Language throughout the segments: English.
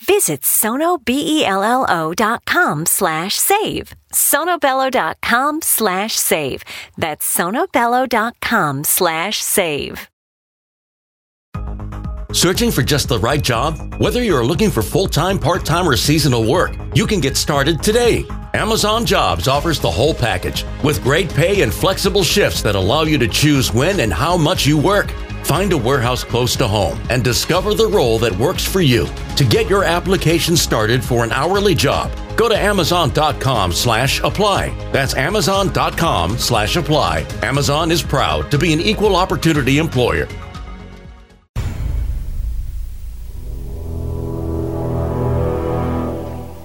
Visit sonobello.com slash save. sonobello.com slash save. That's sonobello.com slash save. Searching for just the right job? Whether you're looking for full time, part time, or seasonal work, you can get started today. Amazon Jobs offers the whole package with great pay and flexible shifts that allow you to choose when and how much you work. Find a warehouse close to home and discover the role that works for you. To get your application started for an hourly job, go to amazon.com slash apply. That's amazon.com slash apply. Amazon is proud to be an equal opportunity employer.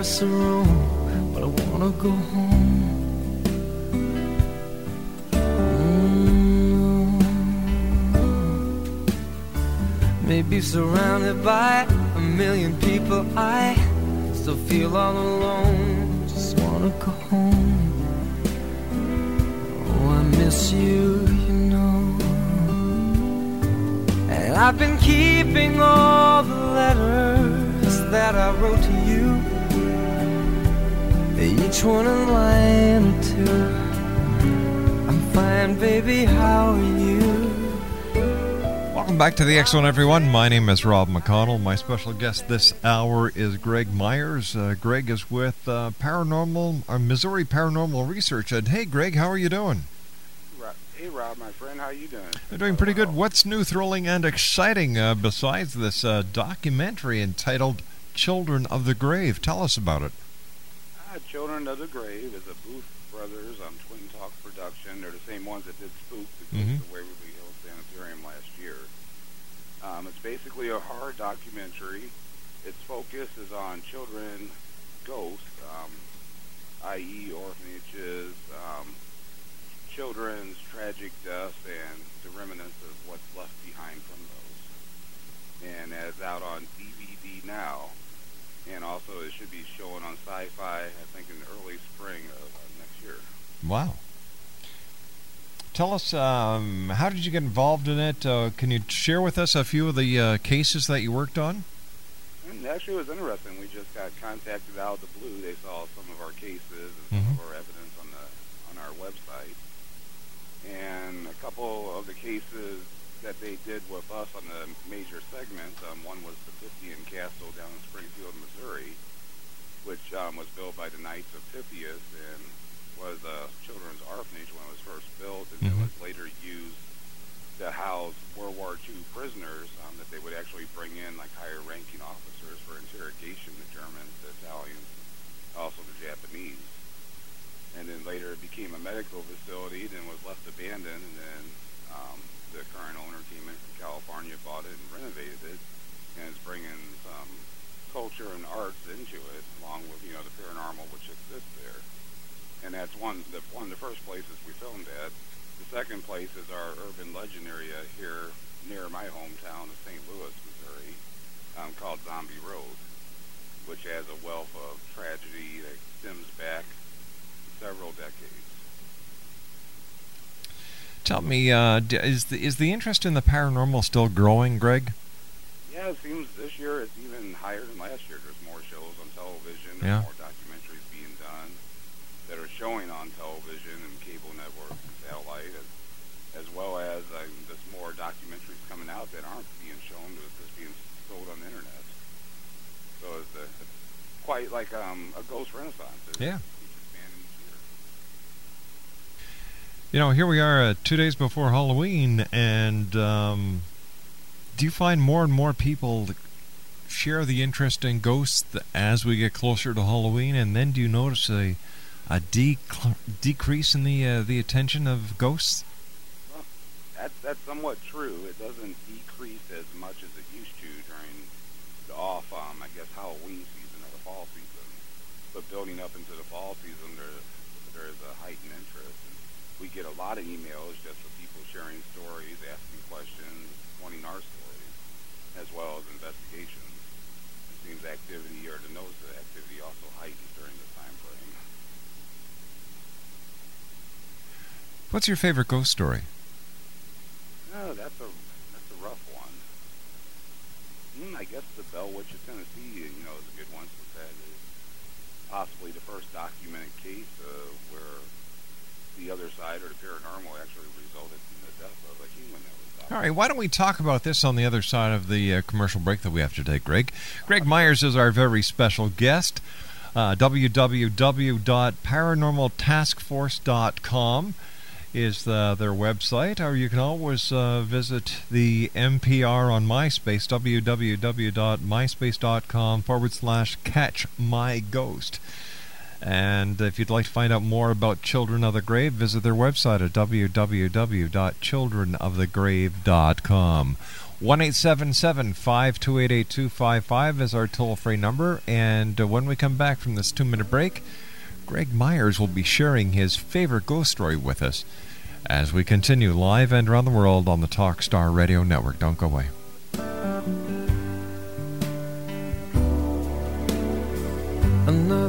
Paris or Rome, but I wanna go home. Mm. Maybe surrounded by a million people, I still feel all alone. Just wanna go home. Oh, I miss you, you know. And I've been keeping all the letters that I wrote to you. Each one a line or two. I'm fine, baby, how are you? Welcome back to the X Zone, everyone. My name is Rob McConnell. My special guest this hour is Greg Myers. Uh, Greg is with uh, Paranormal, uh, Missouri Paranormal Research. And hey, Greg, how are you doing? Hey, Rob, my friend, how are you doing? I'm doing pretty good. What's new, thrilling, and exciting uh, besides this uh, documentary entitled "Children of the Grave"? Tell us about it. Uh, Children of the Grave is a Booth Brothers um, Twin Talk production. They're the same ones that did Spook, the Mhm. of Waverly Hills Sanitarium last year. Um, it's basically a horror documentary. Its focus is on children ghosts, um, i.e., orphanages, um, children's tragic deaths, and the remnants of what's left behind from those. And it's out on DVD now, and also it should be showing on Sci-Fi, I think, in early spring of uh, next year. Wow. Tell us, um, how did you get involved in it? Uh, can you share with us a few of the uh, cases that you worked on? And actually, it was interesting. We just got contacted out of the blue. They saw some of our cases and some Mhm. of our evidence on the on our website, and a couple of the cases that they did with us on the major segments. Um, one was the Pythian Castle down in Springfield, Missouri, which um, was built by the Knights of Pythias and was a children's orphanage when it was first built, and then Mhm. was later used to house World War II prisoners um, that they would actually bring in like higher ranking officers for interrogation, the Germans, the Italians, also the Japanese. And then later it became a medical facility, then was left abandoned, and then um, the current owner came in from California, bought it, and renovated it, and is bringing some culture and arts into it, along with you know the paranormal which exists there. And that's one the one of the first places we filmed at. The second place is our urban legend area here near my hometown of St. Louis, Missouri, um, called Zombie Road, which has a wealth of tragedy that stems back several decades. Tell me, uh, is the is the interest in the paranormal still growing, Greg? Yeah, it seems this year it's even higher than last year. There's more shows on television, yeah. more documentaries being done that are showing on television and cable networks and satellite, as, as well as uh, there's more documentaries coming out that aren't being shown, but just being sold on the internet. So it's, a, it's quite like um, a ghost renaissance. It's, yeah. You know, here we are uh, two days before Halloween, and um, do you find more and more people share the interest in ghosts as we get closer to Halloween? And then do you notice a a dec- decrease in the uh, the attention of ghosts? That's that's somewhat true. It doesn't decrease as much as it used to during the off, um, I guess, Halloween season or the fall season. But building up into the fall season, there there is a heightened interest. And we get a lot of emails just for people sharing stories, asking questions, wanting our stories, as well as investigations. It seems activity or the notice of activity also heightens during this time frame. What's your favorite ghost story? Oh, that's a that's a rough one. Mm, I guess the Bell Witch of Tennessee, you know, is a good one since that is possibly the first documented case uh, where the other side or the paranormal actually resulted in the death of a human that was All right, why don't we talk about this on the other side of the uh, commercial break that we have to take, Greg? Greg Myers is our very special guest. Uh, www.paranormaltaskforce.com is the, their website, or you can always uh, visit the MPR on MySpace, www.myspace.com forward slash catch my ghost. And if you'd like to find out more about Children of the Grave, visit their website at www.childrenofthegrave.com. 1 528 is our toll free number. And uh, when we come back from this two minute break, Greg Myers will be sharing his favorite ghost story with us as we continue live and around the world on the Talkstar Radio Network. Don't go away. Another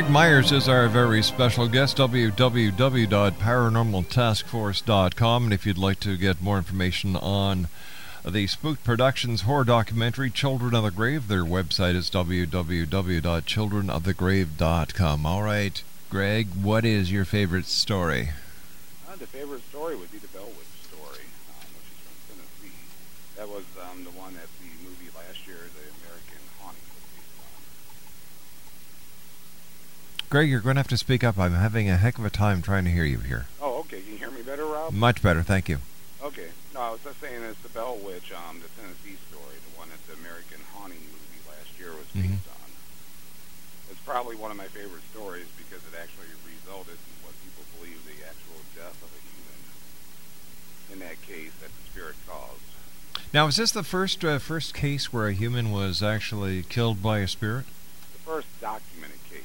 Greg Myers is our very special guest. www.paranormaltaskforce.com. And if you'd like to get more information on the Spook Productions horror documentary, Children of the Grave, their website is www.childrenofthegrave.com. All right, Greg, what is your favorite story? Uh, the favorite story would be the Bell Witch story, um, which is from Tennessee. That was um, the one that the movie last year, The American Haunting, was based on. Greg, you're going to have to speak up. I'm having a heck of a time trying to hear you here. Oh, okay. Can you hear me better, Rob? Much better, thank you. Okay. No, I was just saying it's the Bell Witch, um, the Tennessee story, the one that the American Haunting movie last year was Mhm. based on. It's probably one of my favorite stories because it actually resulted in what people believe the actual death of a human in that case that the spirit caused. Now, is this the first uh, first case where a human was actually killed by a spirit? The first documented case.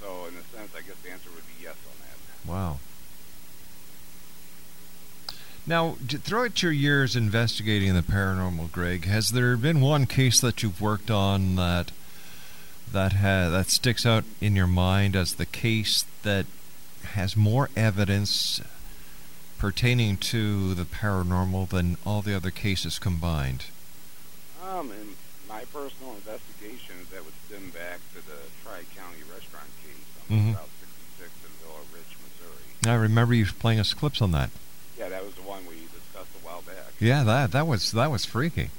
So, in a sense, I guess the answer would be yes on that. Wow. Now, throughout your years investigating the paranormal, Greg, has there been one case that you've worked on that that ha- that sticks out in your mind as the case that has more evidence pertaining to the paranormal than all the other cases combined? Um, in my personal investigations, that would stem back to the Tri-County restaurant case on Mhm. 66 in Villa Ridge, Missouri. I remember you playing us clips on that. Yeah, that was the one we discussed a while back. Yeah, that that was that was freaky.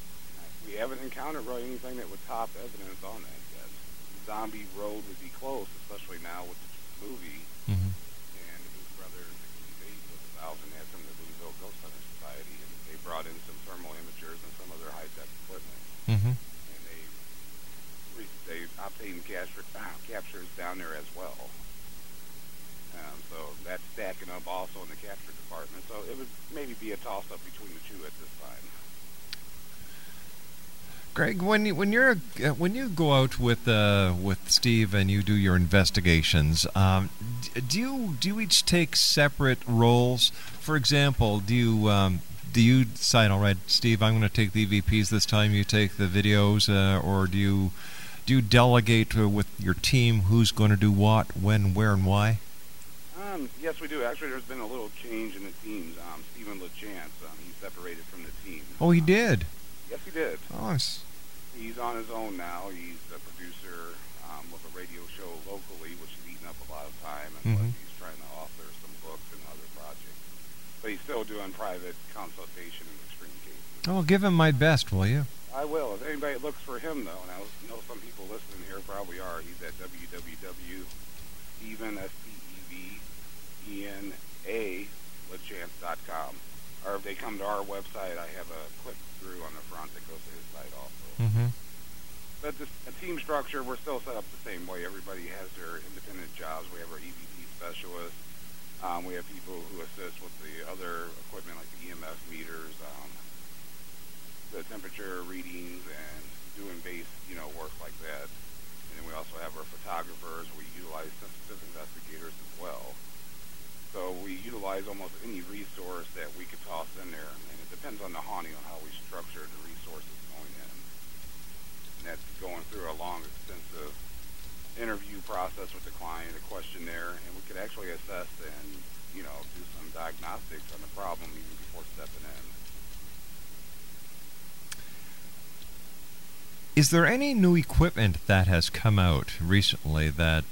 We haven't encountered really anything that would top evidence on that yet. Zombie Road would be close, especially now with the movie. Mm-hmm. And his brother, was involved in that from the Louisville Ghost Hunter Society, and they brought in some thermal imagers and some other high-tech equipment. Mm-hmm. And they re- they obtained capture, uh, captures down there as well. That's stacking up also in the capture department. So it would maybe be a toss-up between the two at this time. Greg, when you when you're uh, when you go out with uh, with Steve and you do your investigations, um, do you do you each take separate roles? For example, do you um, do you decide, all right, Steve, I'm going to take the EVPs this time. You take the videos, uh, or do you do you delegate uh, with your team who's going to do what, when, where, and why? Um, yes, we do. Actually, there's been a little change in the teams. Um, Stephen LaChance, um, he separated from the team. Oh, he did. Yes, he did. Oh, He's on his own now. He's a producer um, with a radio show locally, which is eating up a lot of time, and Mhm. he's trying to author some books and other projects. But he's still doing private consultation in extreme cases. oh, give him my best, will you? I will. If anybody looks for him, though, and I know some people listening here probably are, he's at www.steven, Lachance.com. Or if they come to our website, I have a click through on the front that goes to his site also. Mm-hmm. But the a team structure, we're still set up the same way. Everybody has their independent jobs. We have our EVP specialists. Um, we have people who assist with the other equipment like the EMF meters, um, the temperature readings, and doing base, you know, work like that. And then we also have our photographers. We utilize sensitive investigators as well. So we utilize almost any resource that we could toss in there, and it depends on the haunting on how we structure the resources going in. And that's going through a long, extensive interview process with the client, a questionnaire, and we could actually assess and, you know, do some diagnostics on the problem even before stepping in. Is there any new equipment that has come out recently that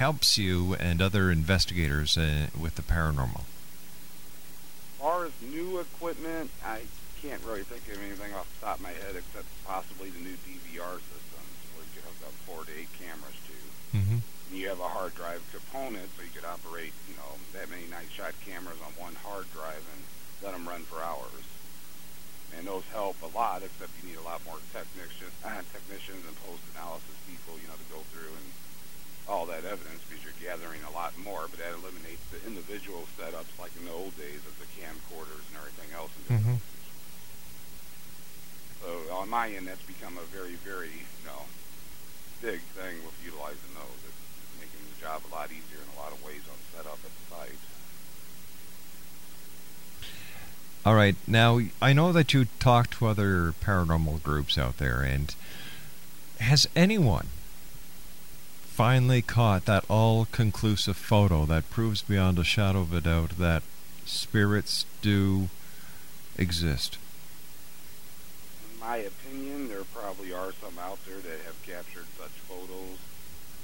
helps you and other investigators uh, with the paranormal? As far as new equipment, I can't really think of anything off the top of my head except possibly the new DVR systems where you hook up four to eight cameras to. Mm-hmm. And you have a hard drive component, so you could operate, you know, that many night shot cameras on one hard drive and let them run for hours. And those help a lot, except you need a lot more technicians, technicians and post-analysis people, you know, to go through and all that evidence because you're gathering a lot more. But that eliminates the individual setups like in the old days of the camcorders and everything else. Mm-hmm. So on my end, that's become a very, very, you know, big thing with utilizing those. It's making the job a lot easier in a lot of ways on setup at the site. All right. Now, I know that you talked to other paranormal groups out there, and has anyone finally caught that all conclusive photo that proves beyond a shadow of a doubt that spirits do exist? In my opinion, there probably are some out there that have captured such photos,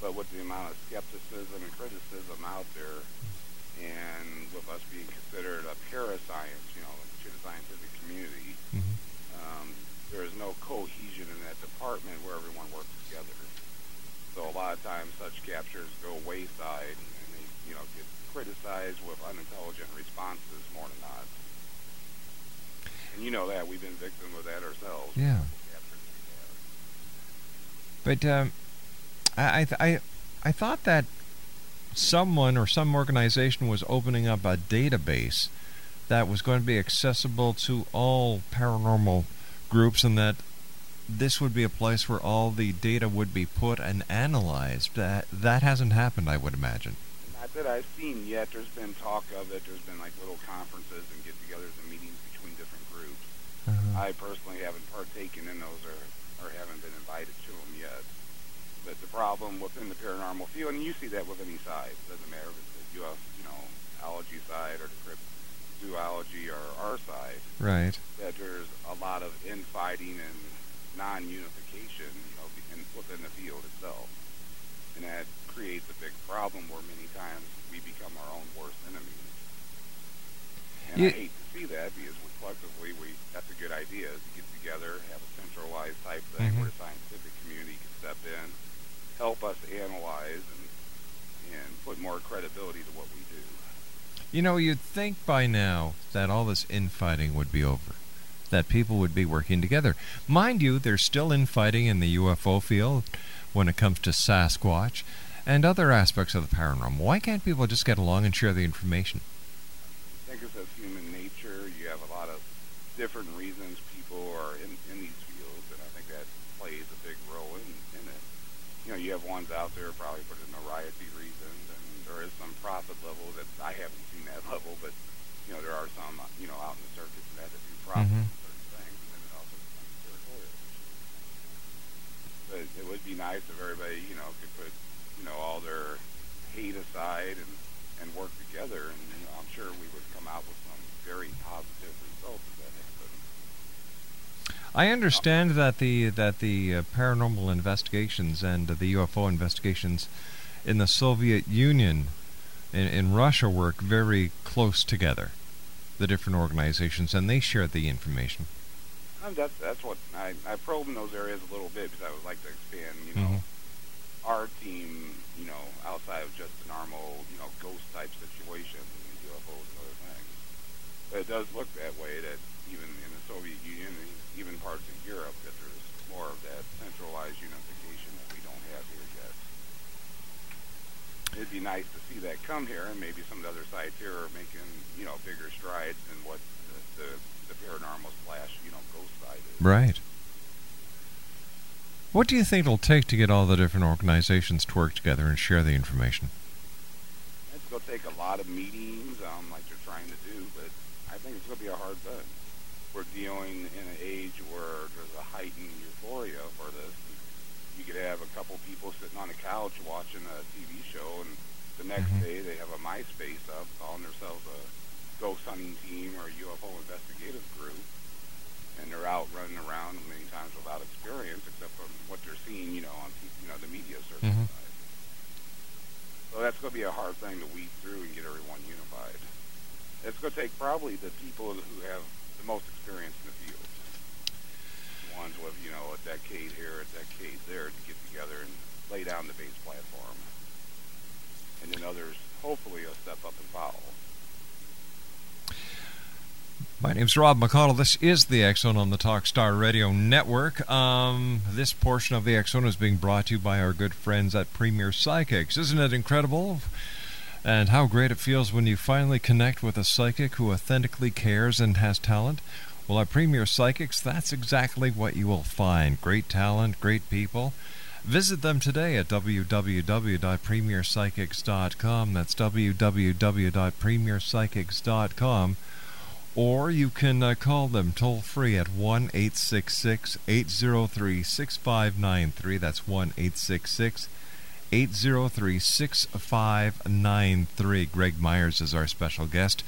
but with the amount of skepticism and criticism out there, and with us being considered a parascience, you know, to the scientific community, Mm-hmm. um, there is no cohesion in that department where everyone works together. So a lot of times such captures go wayside and they, you know, get criticized with unintelligent responses more than not. And you know that we've been victim of that ourselves. Yeah. But um, I, I, th- I, I thought that someone or some organization was opening up a database that was going to be accessible to all paranormal groups, and that this would be a place where all the data would be put and analyzed. That that hasn't happened, I would imagine. Not that I've seen yet. There's been talk of it. There's been like little conferences and get-togethers and meetings between different groups. Uh-huh. I personally haven't partaken in those or, or haven't been invited to them yet. But the problem within the paranormal field, and you see that with any side, it doesn't matter if it's the UF, you know, ology side or the crypt, zoology or our side, Right. that there's a lot of infighting and non-unification, you know, in, within the field itself, and that creates a big problem where many times we become our own worst enemies. And You- I hate to see that because we collectively we that's a good idea is to get together, have a centralized type thing Mhm. where the scientific community can step in, help us analyze and and put more credibility to what we do. You know, you'd think by now that all this infighting would be over, that people would be working together. Mind you, there's still infighting in the UFO field when it comes to Sasquatch and other aspects of the paranormal. Why can't people just get along and share the information? I think it's human nature. You have a lot of different reasons people are in, in these fields, and I think that plays a big role in, in it. You know, you have ones out there probably for the notoriety reasons, and there is some profit level that I haven't seen that level, but you know, there are some you know out in the circuit that do profit Mhm. with certain things, and then it also becomes territorial. But it would be nice if everybody you know could put you know all their hate aside and and work together, and you know, I'm sure we would come out with some very positive results if that happened. I understand that the that the uh, paranormal investigations and uh, the UFO investigations in the Soviet Union in, in Russia work very close together. The different organizations and they share the information. And that's that's what I I probe in those areas a little bit because I would like to expand, you know, Mhm. our team, you know, outside of just the normal, you know, ghost type situations and UFOs and other things. But it does look that way that even in the Soviet Union and even parts of Europe that there's more of that centralized unification that we don't have here yet. It'd be nice to see that come here, and maybe some of the other sites here are making, you know, bigger strides than what the, the, the paranormal slash, you know, ghost side is. Right. What do you think it'll take to get all the different organizations to work together and share the information? It's going to take a lot of meetings, um, like they're trying to do, but I think it's going to be a hard thing. We're dealing in an age where there's a heightened euphoria for this. You could have a couple people sitting on a couch watching a TV show, and the next Mhm. day they have a MySpace up calling themselves a ghost hunting team or a UFO investigative group, and they're out running around many times without experience, except from what they're seeing, you know, on you know the media search Mhm. So that's going to be a hard thing to weed through and get everyone unified. It's going to take probably the people who have the most experience in the field, ones with you know a decade here, a decade there, to get together and lay down the base platform, and then others hopefully will step up and follow. My name's Rob McConnell. This is the X Zone on the Talkstar Radio Network. Um, this portion of the X Zone is being brought to you by our good friends at Premier Psychics. Isn't it incredible? And how great it feels when you finally connect with a psychic who authentically cares and has talent. Well, at Premier Psychics, that's exactly what you will find. Great talent, great people. Visit them today at www.premierpsychics.com. That's www.premierpsychics.com. Or you can uh, call them toll free at 1 866 803 6593. That's 1 866 803 6593. Greg Myers is our special guest.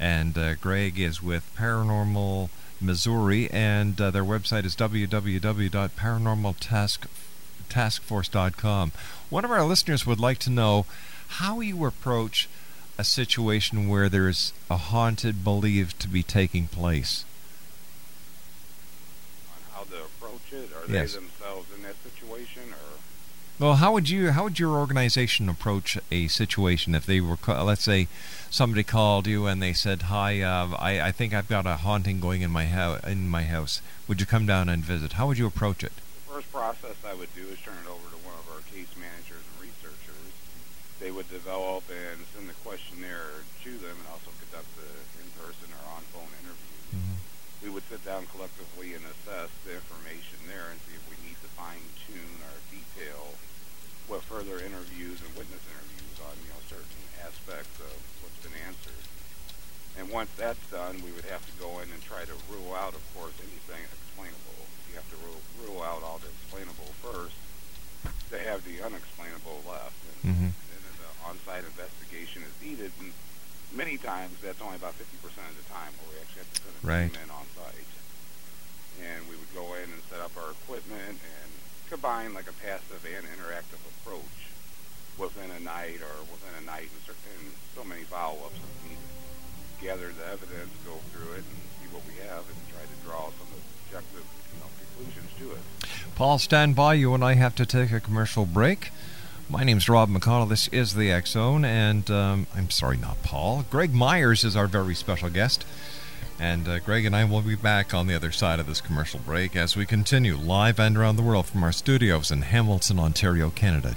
And uh, Greg is with Paranormal Missouri, and uh, their website is www.paranormaltaskforce.com. One of our listeners would like to know how you approach a situation where there's a haunted believed to be taking place. On how to approach it, are Yes. they themselves in that situation, or Well, how would you how would your organization approach a situation if they were let's say somebody called you and they said, "Hi, uh, I I think I've got a haunting going in my house in my house. Would you come down and visit?" How would you approach it? The first process I would do is turn it over to one of our case managers and researchers. They would develop and send the questionnaire to them and also conduct the in-person or on-phone interview. We would sit down collectively and assess the information there and see if we need to fine-tune or detail what further interviews and witness interviews on you know certain aspects of answered. And once that's done, we would have to go in and try to rule out, of course, anything explainable. You have to rule, rule out all the explainable first to have the unexplainable left. And, Mhm. and then an on-site investigation is needed, and many times that's only about 50% of the time where we actually have to send a Right. team in on site. And we would go in and set up our equipment and combine like a passive and interactive approach within a night or within a night and, and so many follow-ups as needed. Gather the evidence, go through it, and see what we have, and try to draw some objective you know, conclusions to it. Paul, stand by. You and I have to take a commercial break. My name's Rob McConnell. This is the Zone, and um, I'm sorry, not Paul. Greg Myers is our very special guest. And uh, Greg and I will be back on the other side of this commercial break as we continue live and around the world from our studios in Hamilton, Ontario, Canada.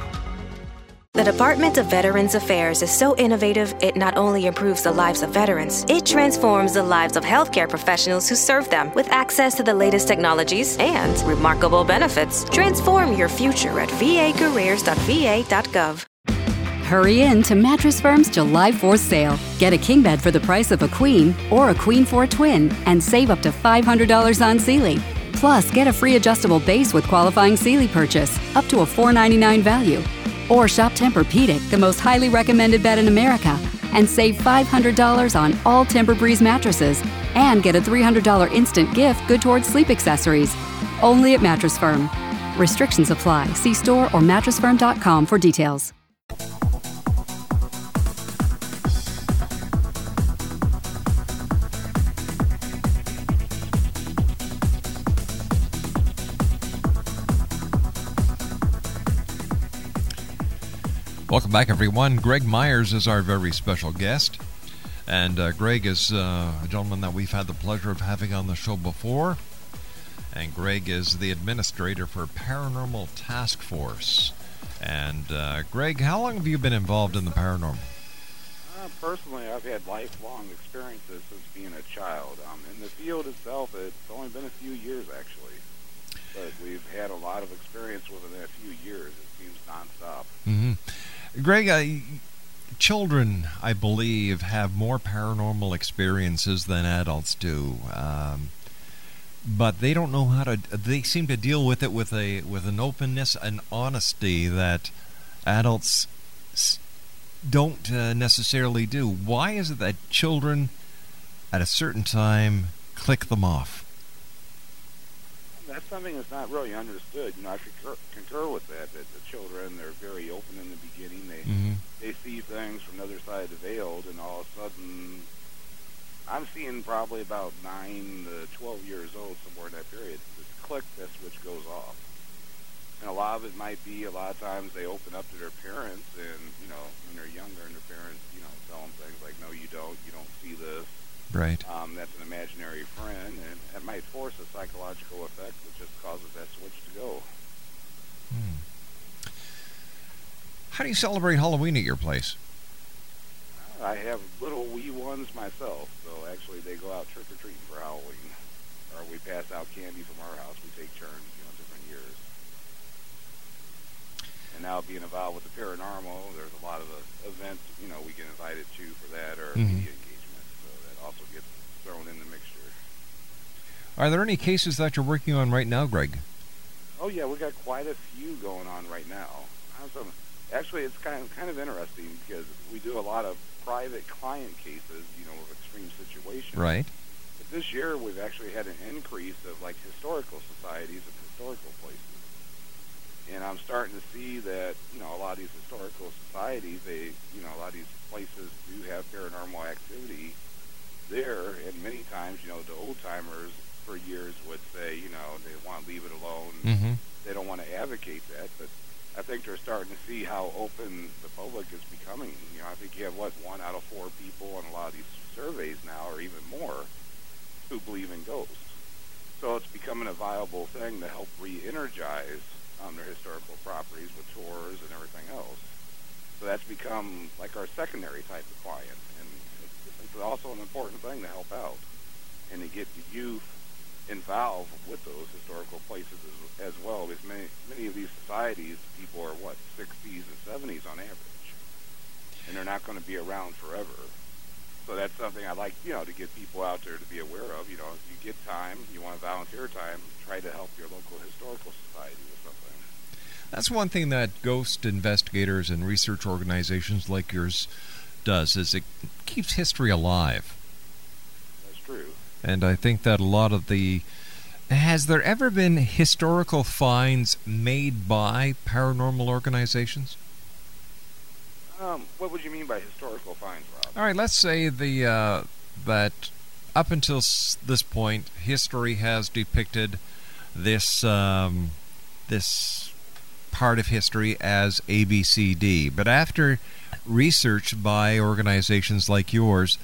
The Department of Veterans Affairs is so innovative, it not only improves the lives of veterans, it transforms the lives of healthcare professionals who serve them with access to the latest technologies and remarkable benefits. Transform your future at vacareers.va.gov. Hurry in to Mattress Firm's July 4th sale. Get a king bed for the price of a queen or a queen for a twin and save up to $500 on Sealy. Plus, get a free adjustable base with qualifying Sealy purchase, up to a 499 value. Or shop Tempur-Pedic, the most highly recommended bed in America, and save $500 on all Tempur-Breeze mattresses and get a $300 instant gift good towards sleep accessories. Only at Mattress Firm. Restrictions apply. See store or mattressfirm.com for details. Welcome back, everyone. Greg Myers is our very special guest. And uh, Greg is uh, a gentleman that we've had the pleasure of having on the show before. And Greg is the administrator for Paranormal Task Force. And uh, Greg, how long have you been involved in the paranormal? Uh, personally, I've had lifelong experiences since being a child. Um, in the field itself, it's only been a few years actually, but we've had a lot of experience within a few years. It seems nonstop. hmm Greg, uh, children, I believe, have more paranormal experiences than adults do. Um, but they don't know how to. They seem to deal with it with a with an openness and honesty that adults don't uh, necessarily do. Why is it that children, at a certain time, click them off? That's something that's not really understood. You know, I concur, concur with that. That the children they're very open in the beginning. They Mhm. they see things from the other side of the veil, and all of a sudden, I'm seeing probably about nine to twelve years old, somewhere in that period. This click, that switch goes off, and a lot of it might be a lot of times they open up to their parents, and you know, when they're younger, and their parents, you know, tell them things like, "No, you don't. You don't see this." Right. Um, that's an imaginary friend, and it might force a psychological effect that just causes that switch to go. Hmm. How do you celebrate Halloween at your place? I have little wee ones myself, so actually they go out trick or treating for Halloween, or we pass out candy from our house. We take turns, you know, different years. And now being involved with the paranormal, there's a lot of the events, you know, we get invited to for that, or Mhm. media engagement, so that also gets thrown in the mixture. Are there any cases that you're working on right now, Greg? Oh yeah, we've got quite a few going on right now. Uh, Some actually, it's kind of kind of interesting because we do a lot of private client cases, you know, of extreme situations. Right. But this year, we've actually had an increase of like historical societies of historical places. And I'm starting to see that, you know, a lot of these historical societies, they, you know, a lot of these places do have paranormal activity there. And many times, you know, the old timers for years would say, you know, they want to leave it alone. Mm-hmm. They don't want to advocate that. But I think they're starting to see how open the public is becoming. You know, I think you have, what, one out of four people on a lot of these surveys now, or even more, who believe in ghosts. So it's becoming a viable thing to help re-energize um, their historical properties with tours and everything else. So that's become like our secondary type of client, it's, also an important thing to help out and to get the youth involved with those historical places as, as well. Because many many of these societies, people are what 60s and 70s on average, and they're not going to be around forever. So that's something I like, you know, to get people out there to be aware of. You know, if you get time, you want to volunteer time, try to help your local historical society with something. That's one thing that ghost investigators and research organizations like yours does is it keeps history alive. That's true. And I think that a lot of the has there ever been historical finds made by paranormal organizations? Um, what would you mean by historical finds, Rob? All right, let's say the uh, that up until s- this point, history has depicted this um, this part of history as ABCD. But after research by organizations like yours,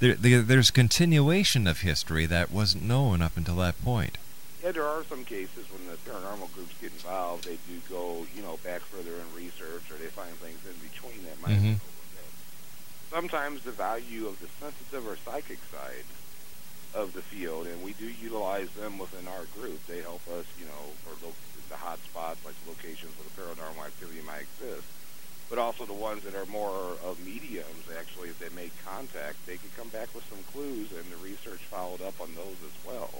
there, there, there's continuation of history that wasn't known up until that point. Yeah, there are some cases when the paranormal groups get involved, they do go, you know, back further in research, or they find things in between that might Mhm. overlooked. Sometimes the value of the sensitive or psychic side of the field, and we do utilize them within our group. They help us, you know, for lo- the hot spots, like locations where the paranormal activity might exist. But also the ones that are more of mediums, actually, if they make contact, they can come back with some clues, and the research followed up on those as well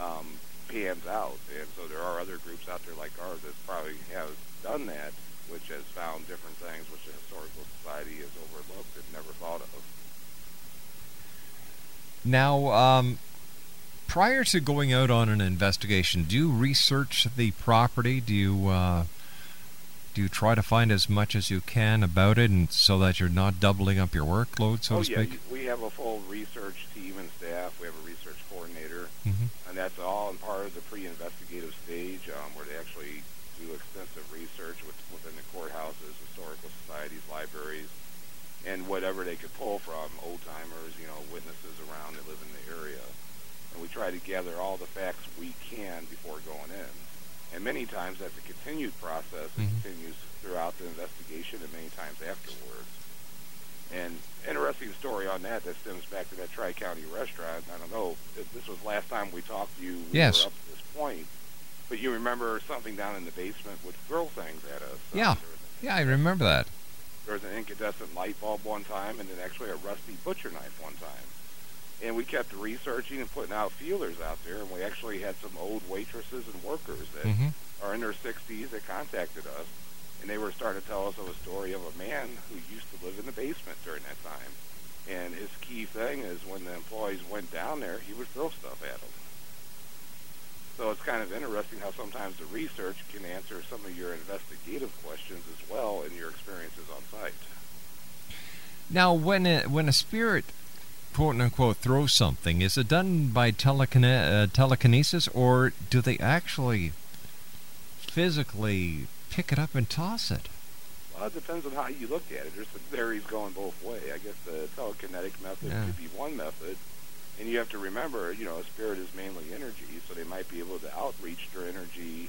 um, pans out. And so there are other groups out there like ours that probably have done that, which has found different things which the historical society has overlooked and never thought of. Now, um, prior to going out on an investigation, do you research the property? Do you uh, do you try to find as much as you can about it, and so that you're not doubling up your workload, so oh to yeah, speak? we have a full research team and staff. We have a research coordinator, Mhm. and that's all in part of the pre-investigative stage, um, where they actually do extensive research with, within the courthouses, historical societies, libraries, and whatever they could pull from old timers, you know, witnesses around that live in the area. And we try to gather all the facts we can before going in. And many times that's a continued process. Mhm. continues throughout the investigation and many times afterwards. And interesting story on that that stems back to that Tri County restaurant. I don't know if this was last time we talked to you. We Yes. up to this point, but you remember something down in the basement would throw things at us. Um, Yeah. a- Yeah, I remember that. there was an incandescent light bulb one time, and then actually a rusty butcher knife one time. And we kept researching and putting out feelers out there, and we actually had some old waitresses and workers that Mhm. are in their 60s that contacted us, and they were starting to tell us of a story of a man who used to live in the basement during that time. And his key thing is when the employees went down there, he would throw stuff at them. So it's kind of interesting how sometimes the research can answer some of your investigative questions as well in your experiences on site. Now, when a, when a spirit, quote unquote, throw something, is it done by telekine- uh, telekinesis, or do they actually physically pick it up and toss it? Well, it depends on how you look at it. There's some theories going both way. I guess the telekinetic method Yeah. could be one method, and you have to remember, you know, a spirit is mainly energy, so they might be able to outreach their energy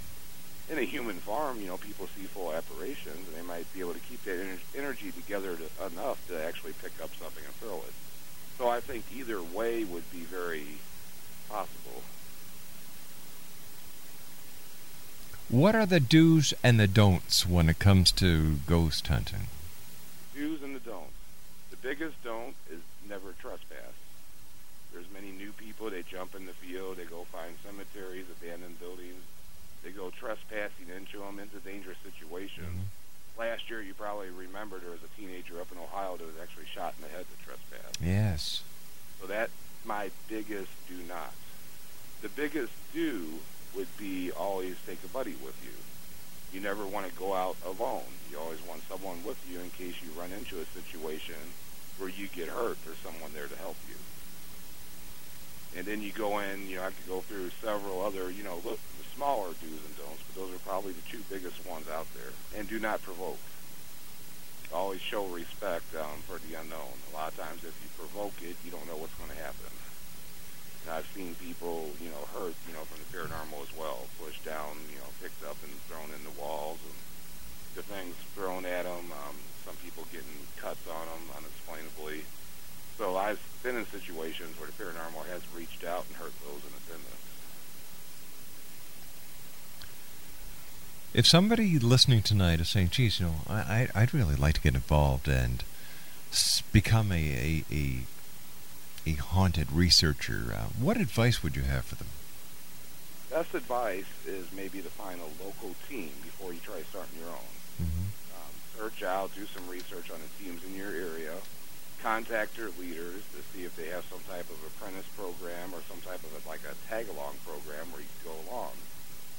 in a human form. You know, people see full apparitions, and they might be able to keep that energy together to, enough to actually pick up something and throw it. So I think either way would be very possible. What are the do's and the don'ts when it comes to ghost hunting? do's and the don'ts. The biggest don't is never trespass. There's many new people. They jump in the field. They go find cemeteries, abandoned buildings. They go trespassing into them, into dangerous situations. Flash last year, you probably remember there was a teenager up in Ohio that was actually shot in the head to trespass. Yes. So that's my biggest do not. The biggest do would be always take a buddy with you. You never want to go out alone. You always want someone with you in case you run into a situation where you get hurt. There's someone there to help you. And then you go in, you know, I could go through several other, you know, look, smaller do's and don'ts, but those are probably the two biggest ones out there. And do not provoke. Always show respect um, for the unknown. A lot of times if you provoke it, you don't know what's going to happen. And I've seen people, you know, hurt, you know, from the paranormal as well, pushed down, you know, picked up and thrown in the walls, and the things thrown at them. Um, some people getting cuts on them unexplainably. So I've been in situations where the paranormal has reached out and hurt those in attendance. If somebody listening tonight is saying, "Geez, you know, I, I would really like to get involved and become a a, a a haunted researcher," uh, what advice would you have for them? Best advice is maybe to find a local team before you try starting your own. Mm-hmm. Um, search out, do some research on the teams in your area, contact their leaders to see if they have some type of apprentice program or some type of a, like a tag along program where you can go along.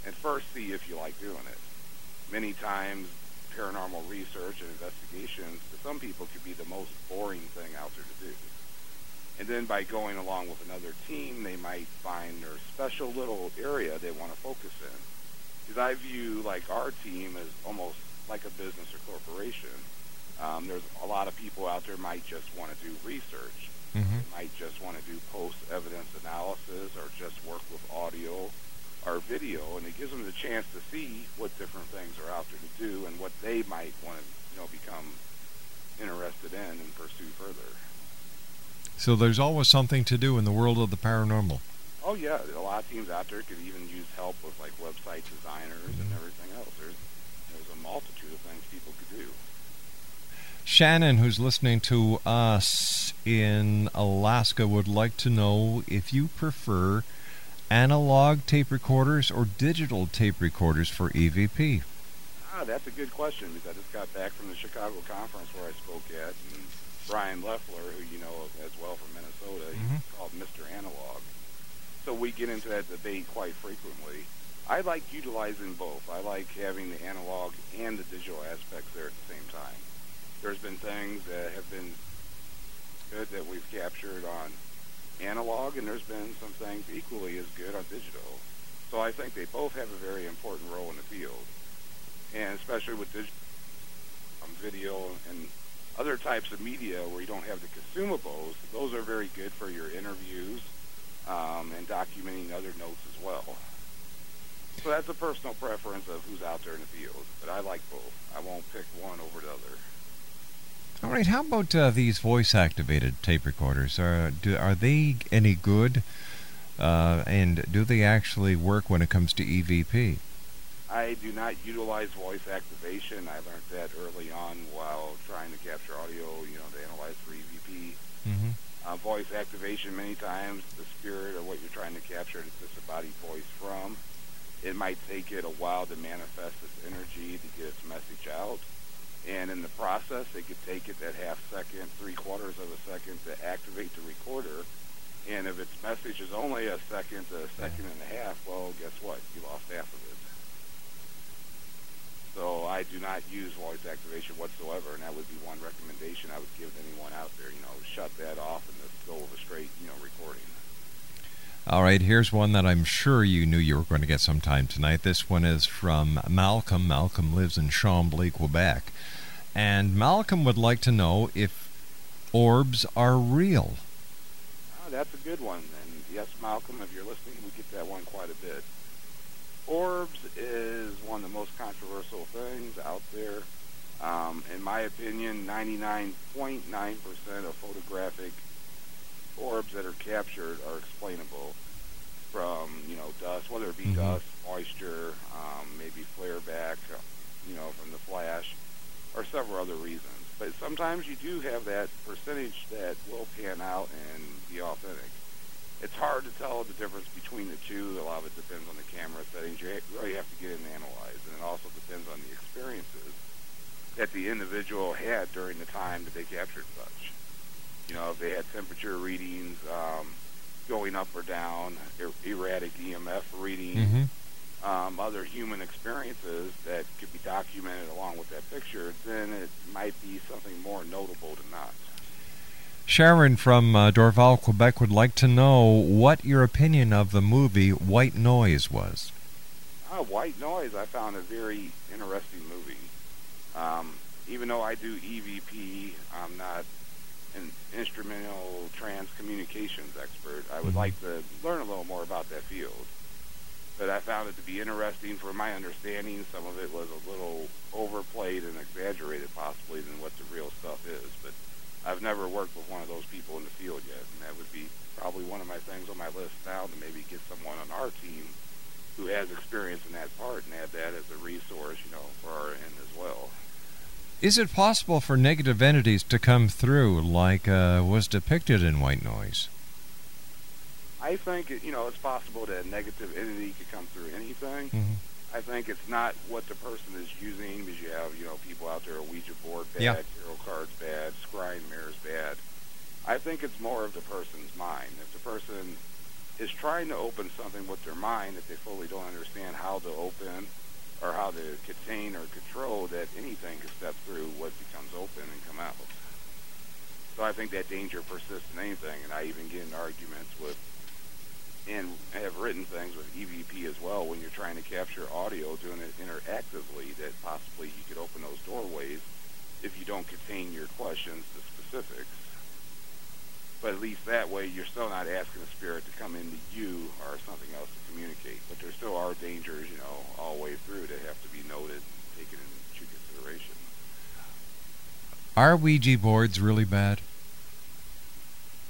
And first see if you like doing it. Many times, paranormal research and investigations to some people could be the most boring thing out there to do. And then by going along with another team, they might find their special little area they want to focus in. Because I view like our team as almost like a business or corporation. Um, there's a lot of people out there might just want to do research. Mm-hmm. They might just want to do post evidence analysis or just work with audio or video, and it gives them the chance to see what different things are out there to do and what they might want to, you know, become interested in and pursue further. So there's always something to do in the world of the paranormal. Oh yeah, a lot of teams out there could even use help with like website designers and Mm-hmm. everything else. There's there's a multitude of things people could do. Shannon, who's listening to us in Alaska, would like to know if you prefer analog tape recorders or digital tape recorders for EVP. Ah, that's a good question because I just got back from the Chicago conference where I spoke at, and Brian Leffler, who you know as well from Minnesota, Mhm. he's called Mr. Analog. So we get into that debate quite frequently. I like utilizing both. I like having the analog and the digital aspects there at the same time. There's been things that have been good that we've captured on analog, and there's been some things equally as good on digital. So I think they both have a very important role in the field, and especially with digital um, video and other types of media where you don't have the consumables, those are very good for your interviews um, and documenting other notes as well. So that's a personal preference of who's out there in the field, but I like both. I won't pick one over the other. All right, how about uh, these voice-activated tape recorders? Are do, are they any good? Uh, and do they actually work when it comes to EVP? I do not utilize voice activation. I learned that early on while trying to capture audio, you know, to analyze for EVP. Mm-hmm. Uh, voice activation, many times, the spirit or what you're trying to capture is disembodied voice from. It might take it a while to manifest its energy to get its message out. And in the process, it could take it that half second, three quarters of a second to activate the recorder. And if its message is only a second to a second and a half, well, guess what? You lost half of it. So I do not use voice activation whatsoever, and that would be one recommendation I would give to anyone out there. You know, shut that off and just go with a straight, you know, recording. All right, here's one that I'm sure you knew you were going to get sometime tonight. This one is from Malcolm. Malcolm lives in Chambly, Quebec. And Malcolm would like to know if orbs are real. Oh, that's a good one. And yes, Malcolm, if you're listening, we get that one quite a bit. Orbs is one of the most controversial things out there. Um, in my opinion, 99.9% of photographic orbs that are captured are explainable from, you know, dust, whether it be Mhm. dust, moisture, um, maybe flare back, you know, from the flash, or several other reasons. But sometimes you do have that percentage that will pan out and be authentic. It's hard to tell the difference between the two. A lot of it depends on the camera settings. You really have to get in and analyze, and it also depends on the experiences that the individual had during the time that they captured such. You know, if they had temperature readings um, going up or down, er- erratic EMF readings, Mm-hmm. um, other human experiences that could be documented along with that picture, then it might be something more notable than not. Sharon from uh, Dorval, Quebec would like to know what your opinion of the movie White Noise was. Uh, White Noise, I found a very interesting movie. Um, even though I do EVP, I'm not instrumental trans communications expert. I would Mhm. like to learn a little more about that field. But I found it to be interesting for my understanding. Some of it was a little overplayed and exaggerated, possibly, than what the real stuff is. But I've never worked with one of those people in the field yet, and that would be probably one of my things on my list now to maybe get someone on our team who has experience in that part and add that as a resource, you know, for our end as well. Is it possible for negative entities to come through like uh, was depicted in White Noise? I think you know it's possible that a negative entity could come through anything. Mhm. I think it's not what the person is using because you have you know people out there Ouija board bad, Yeah. tarot cards bad, scrying mirrors bad. I think it's more of the person's mind. If the person is trying to open something with their mind that they fully don't understand how to open or how to contain or control, that anything can step through what becomes open and come out. So I think that danger persists in anything, and I even get in arguments with and have written things with EVP as well when you're trying to capture audio doing it interactively that possibly you could open those doorways if you don't contain your questions to specifics. But at least that way you're still not asking the spirit to come into you or something else to communicate. But there still are dangers, you know, all the way through that have to be noted and taken into consideration. Are Ouija boards really bad?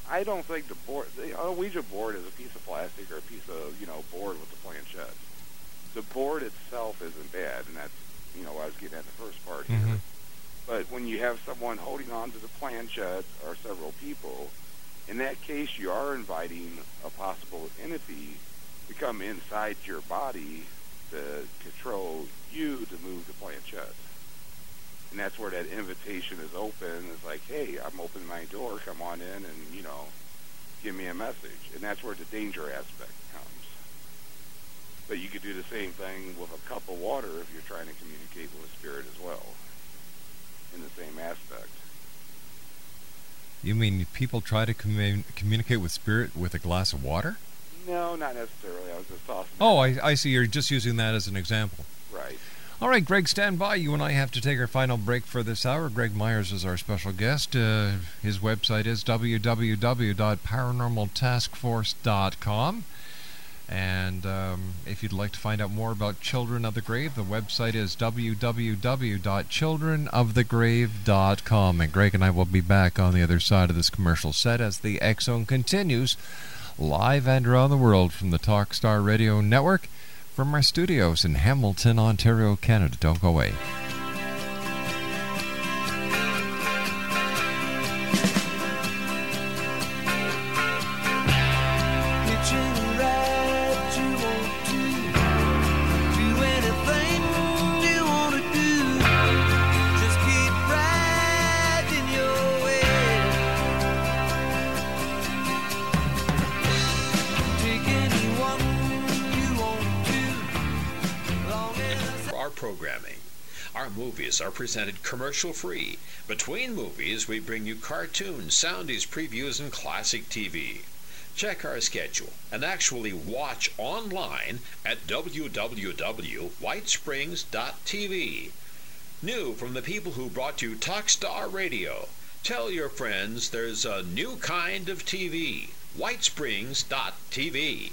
I don't think the board, the a Ouija board is a piece of plastic or a piece of, you know, board with a planchette. The board itself isn't bad, and that's, you know, what I was getting at the first part here. Mhm. But when you have someone holding on to the planchette or several people, in that case, you are inviting a possible entity to come inside your body to control you to move the planchette. And that's where that invitation is open. It's like, hey, I'm opening my door. Come on in and, you know, give me a message. And that's where the danger aspect comes. But you could do the same thing with a cup of water if you're trying to communicate with a spirit as well in the same aspect. You mean people try to commun- communicate with spirit with a glass of water? No, not necessarily. I was just tossing. Oh, I, I see. You're just using that as an example. Right. All right, Greg, stand by. You and I have to take our final break for this hour. Greg Myers is our special guest. Uh, his website is www.paranormaltaskforce.com. And um, if you'd like to find out more about Children of the Grave, the website is www.childrenofthegrave.com. And Greg and I will be back on the other side of this commercial set as the Zone continues live and around the world from the Talkstar Radio Network from our studios in Hamilton, Ontario, Canada. Don't go away. Presented commercial free. Between movies, we bring you cartoons, soundies, previews, and classic TV. Check our schedule and actually watch online at www.whitesprings.tv. New from the people who brought you Talkstar Radio. Tell your friends there's a new kind of TV. Whitesprings.tv.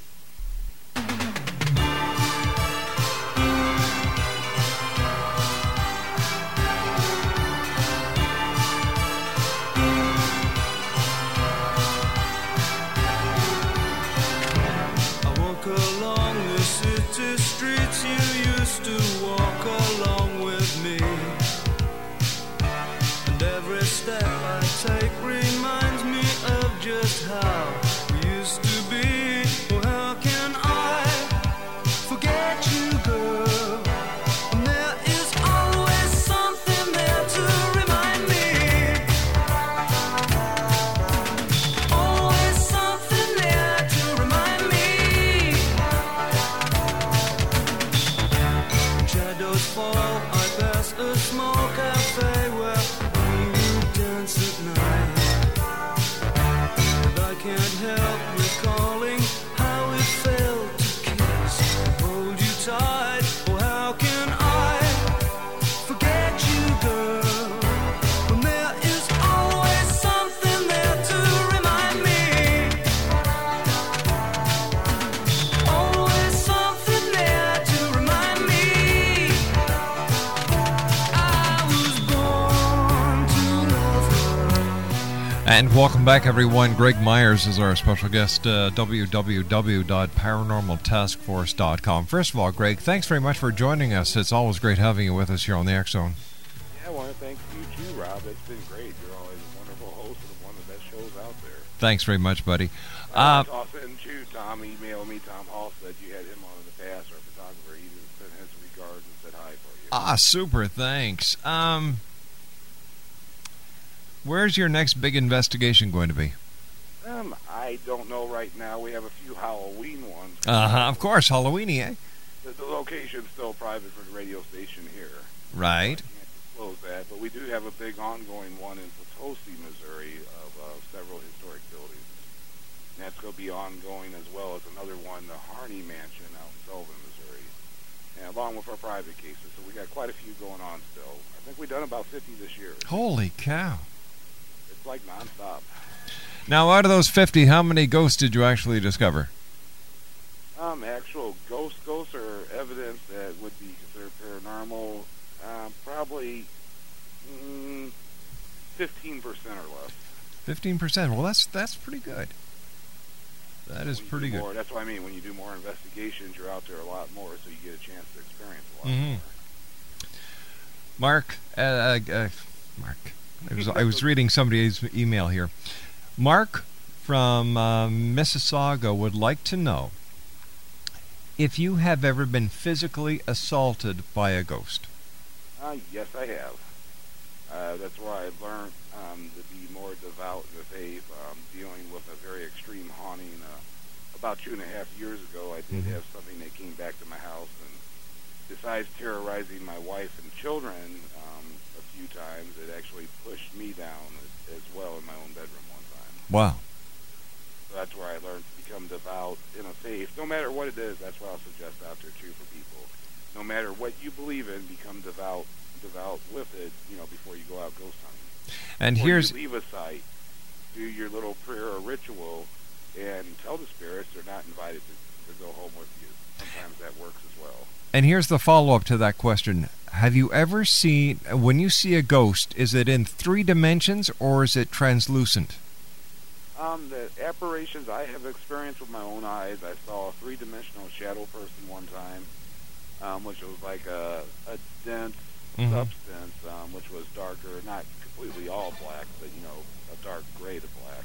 And welcome back, everyone. Greg Myers is our special guest. Uh, www.paranormaltaskforce.com. First of all, Greg, thanks very much for joining us. It's always great having you with us here on the X Zone. Yeah, I want to thank you too, Rob. It's been great. You're always a wonderful host and one of the best shows out there. Thanks very much, buddy. Uh, Uh, and too, Tom emailed me. Tom Hall said you had him on in the past, our photographer. He sent his regards and said hi for you. ah, super. Thanks. Um, where's your next big investigation going to be? Um, I don't know right now. We have a few Halloween ones. Uh huh. Of course, Halloweeny, eh? The, the location's still private for the radio station here. Right. Can't disclose that, but we do have a big ongoing one in Potosi, Missouri, of uh, several historic buildings. And that's going to be ongoing as well as another one, the Harney Mansion out in Sullivan, Missouri, and along with our private cases. So we got quite a few going on still. I think we've done about 50 this year. Holy cow. Like nonstop. Now, out of those 50, how many ghosts did you actually discover? Um, actual ghost ghosts or evidence that would be considered paranormal, um, probably mm, 15% or less. 15%. Well, that's that's pretty good. That is pretty good. More, that's what I mean. When you do more investigations, you're out there a lot more, so you get a chance to experience a lot mm-hmm. more. Mark, uh, uh, uh, Mark. I was, I was reading somebody's email here. Mark from uh, Mississauga would like to know if you have ever been physically assaulted by a ghost. Uh, yes, I have. Uh, that's why I learned um, to be more devout in the faith, um, dealing with a very extreme haunting. Uh, about two and a half years ago, I did Mhm. have something that came back to my house, and besides terrorizing my wife and children um, few times, it actually pushed me down as, as well in my own bedroom one time. Wow. So that's where I learned to become devout in a faith, no matter what it is. That's what I'll suggest out there too for people. No matter what you believe in, become devout, devout with it. You know, before you go out ghost hunting. And Before here's you leave a site, do your little prayer or ritual, and tell the spirits they're not invited to, to go home with you. Sometimes that works as well. And here's the follow up to that question. Have you ever seen when you see a ghost, is it in three dimensions or is it translucent? Um, the apparitions I have experienced with my own eyes, I saw a three-dimensional shadow person one time, um, which was like a, a dense Mhm. substance, um, which was darker, not completely all black, but you know, a dark gray to black.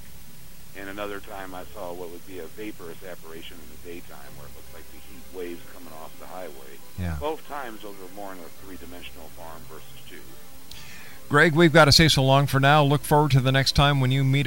And another time, I saw what would be a vaporous apparition in the daytime, where it looked like the heat waves coming off the highway. Yeah. Both times, those were more in a three-dimensional form versus two. Greg, we've got to say so long for now. Look forward to the next time when you meet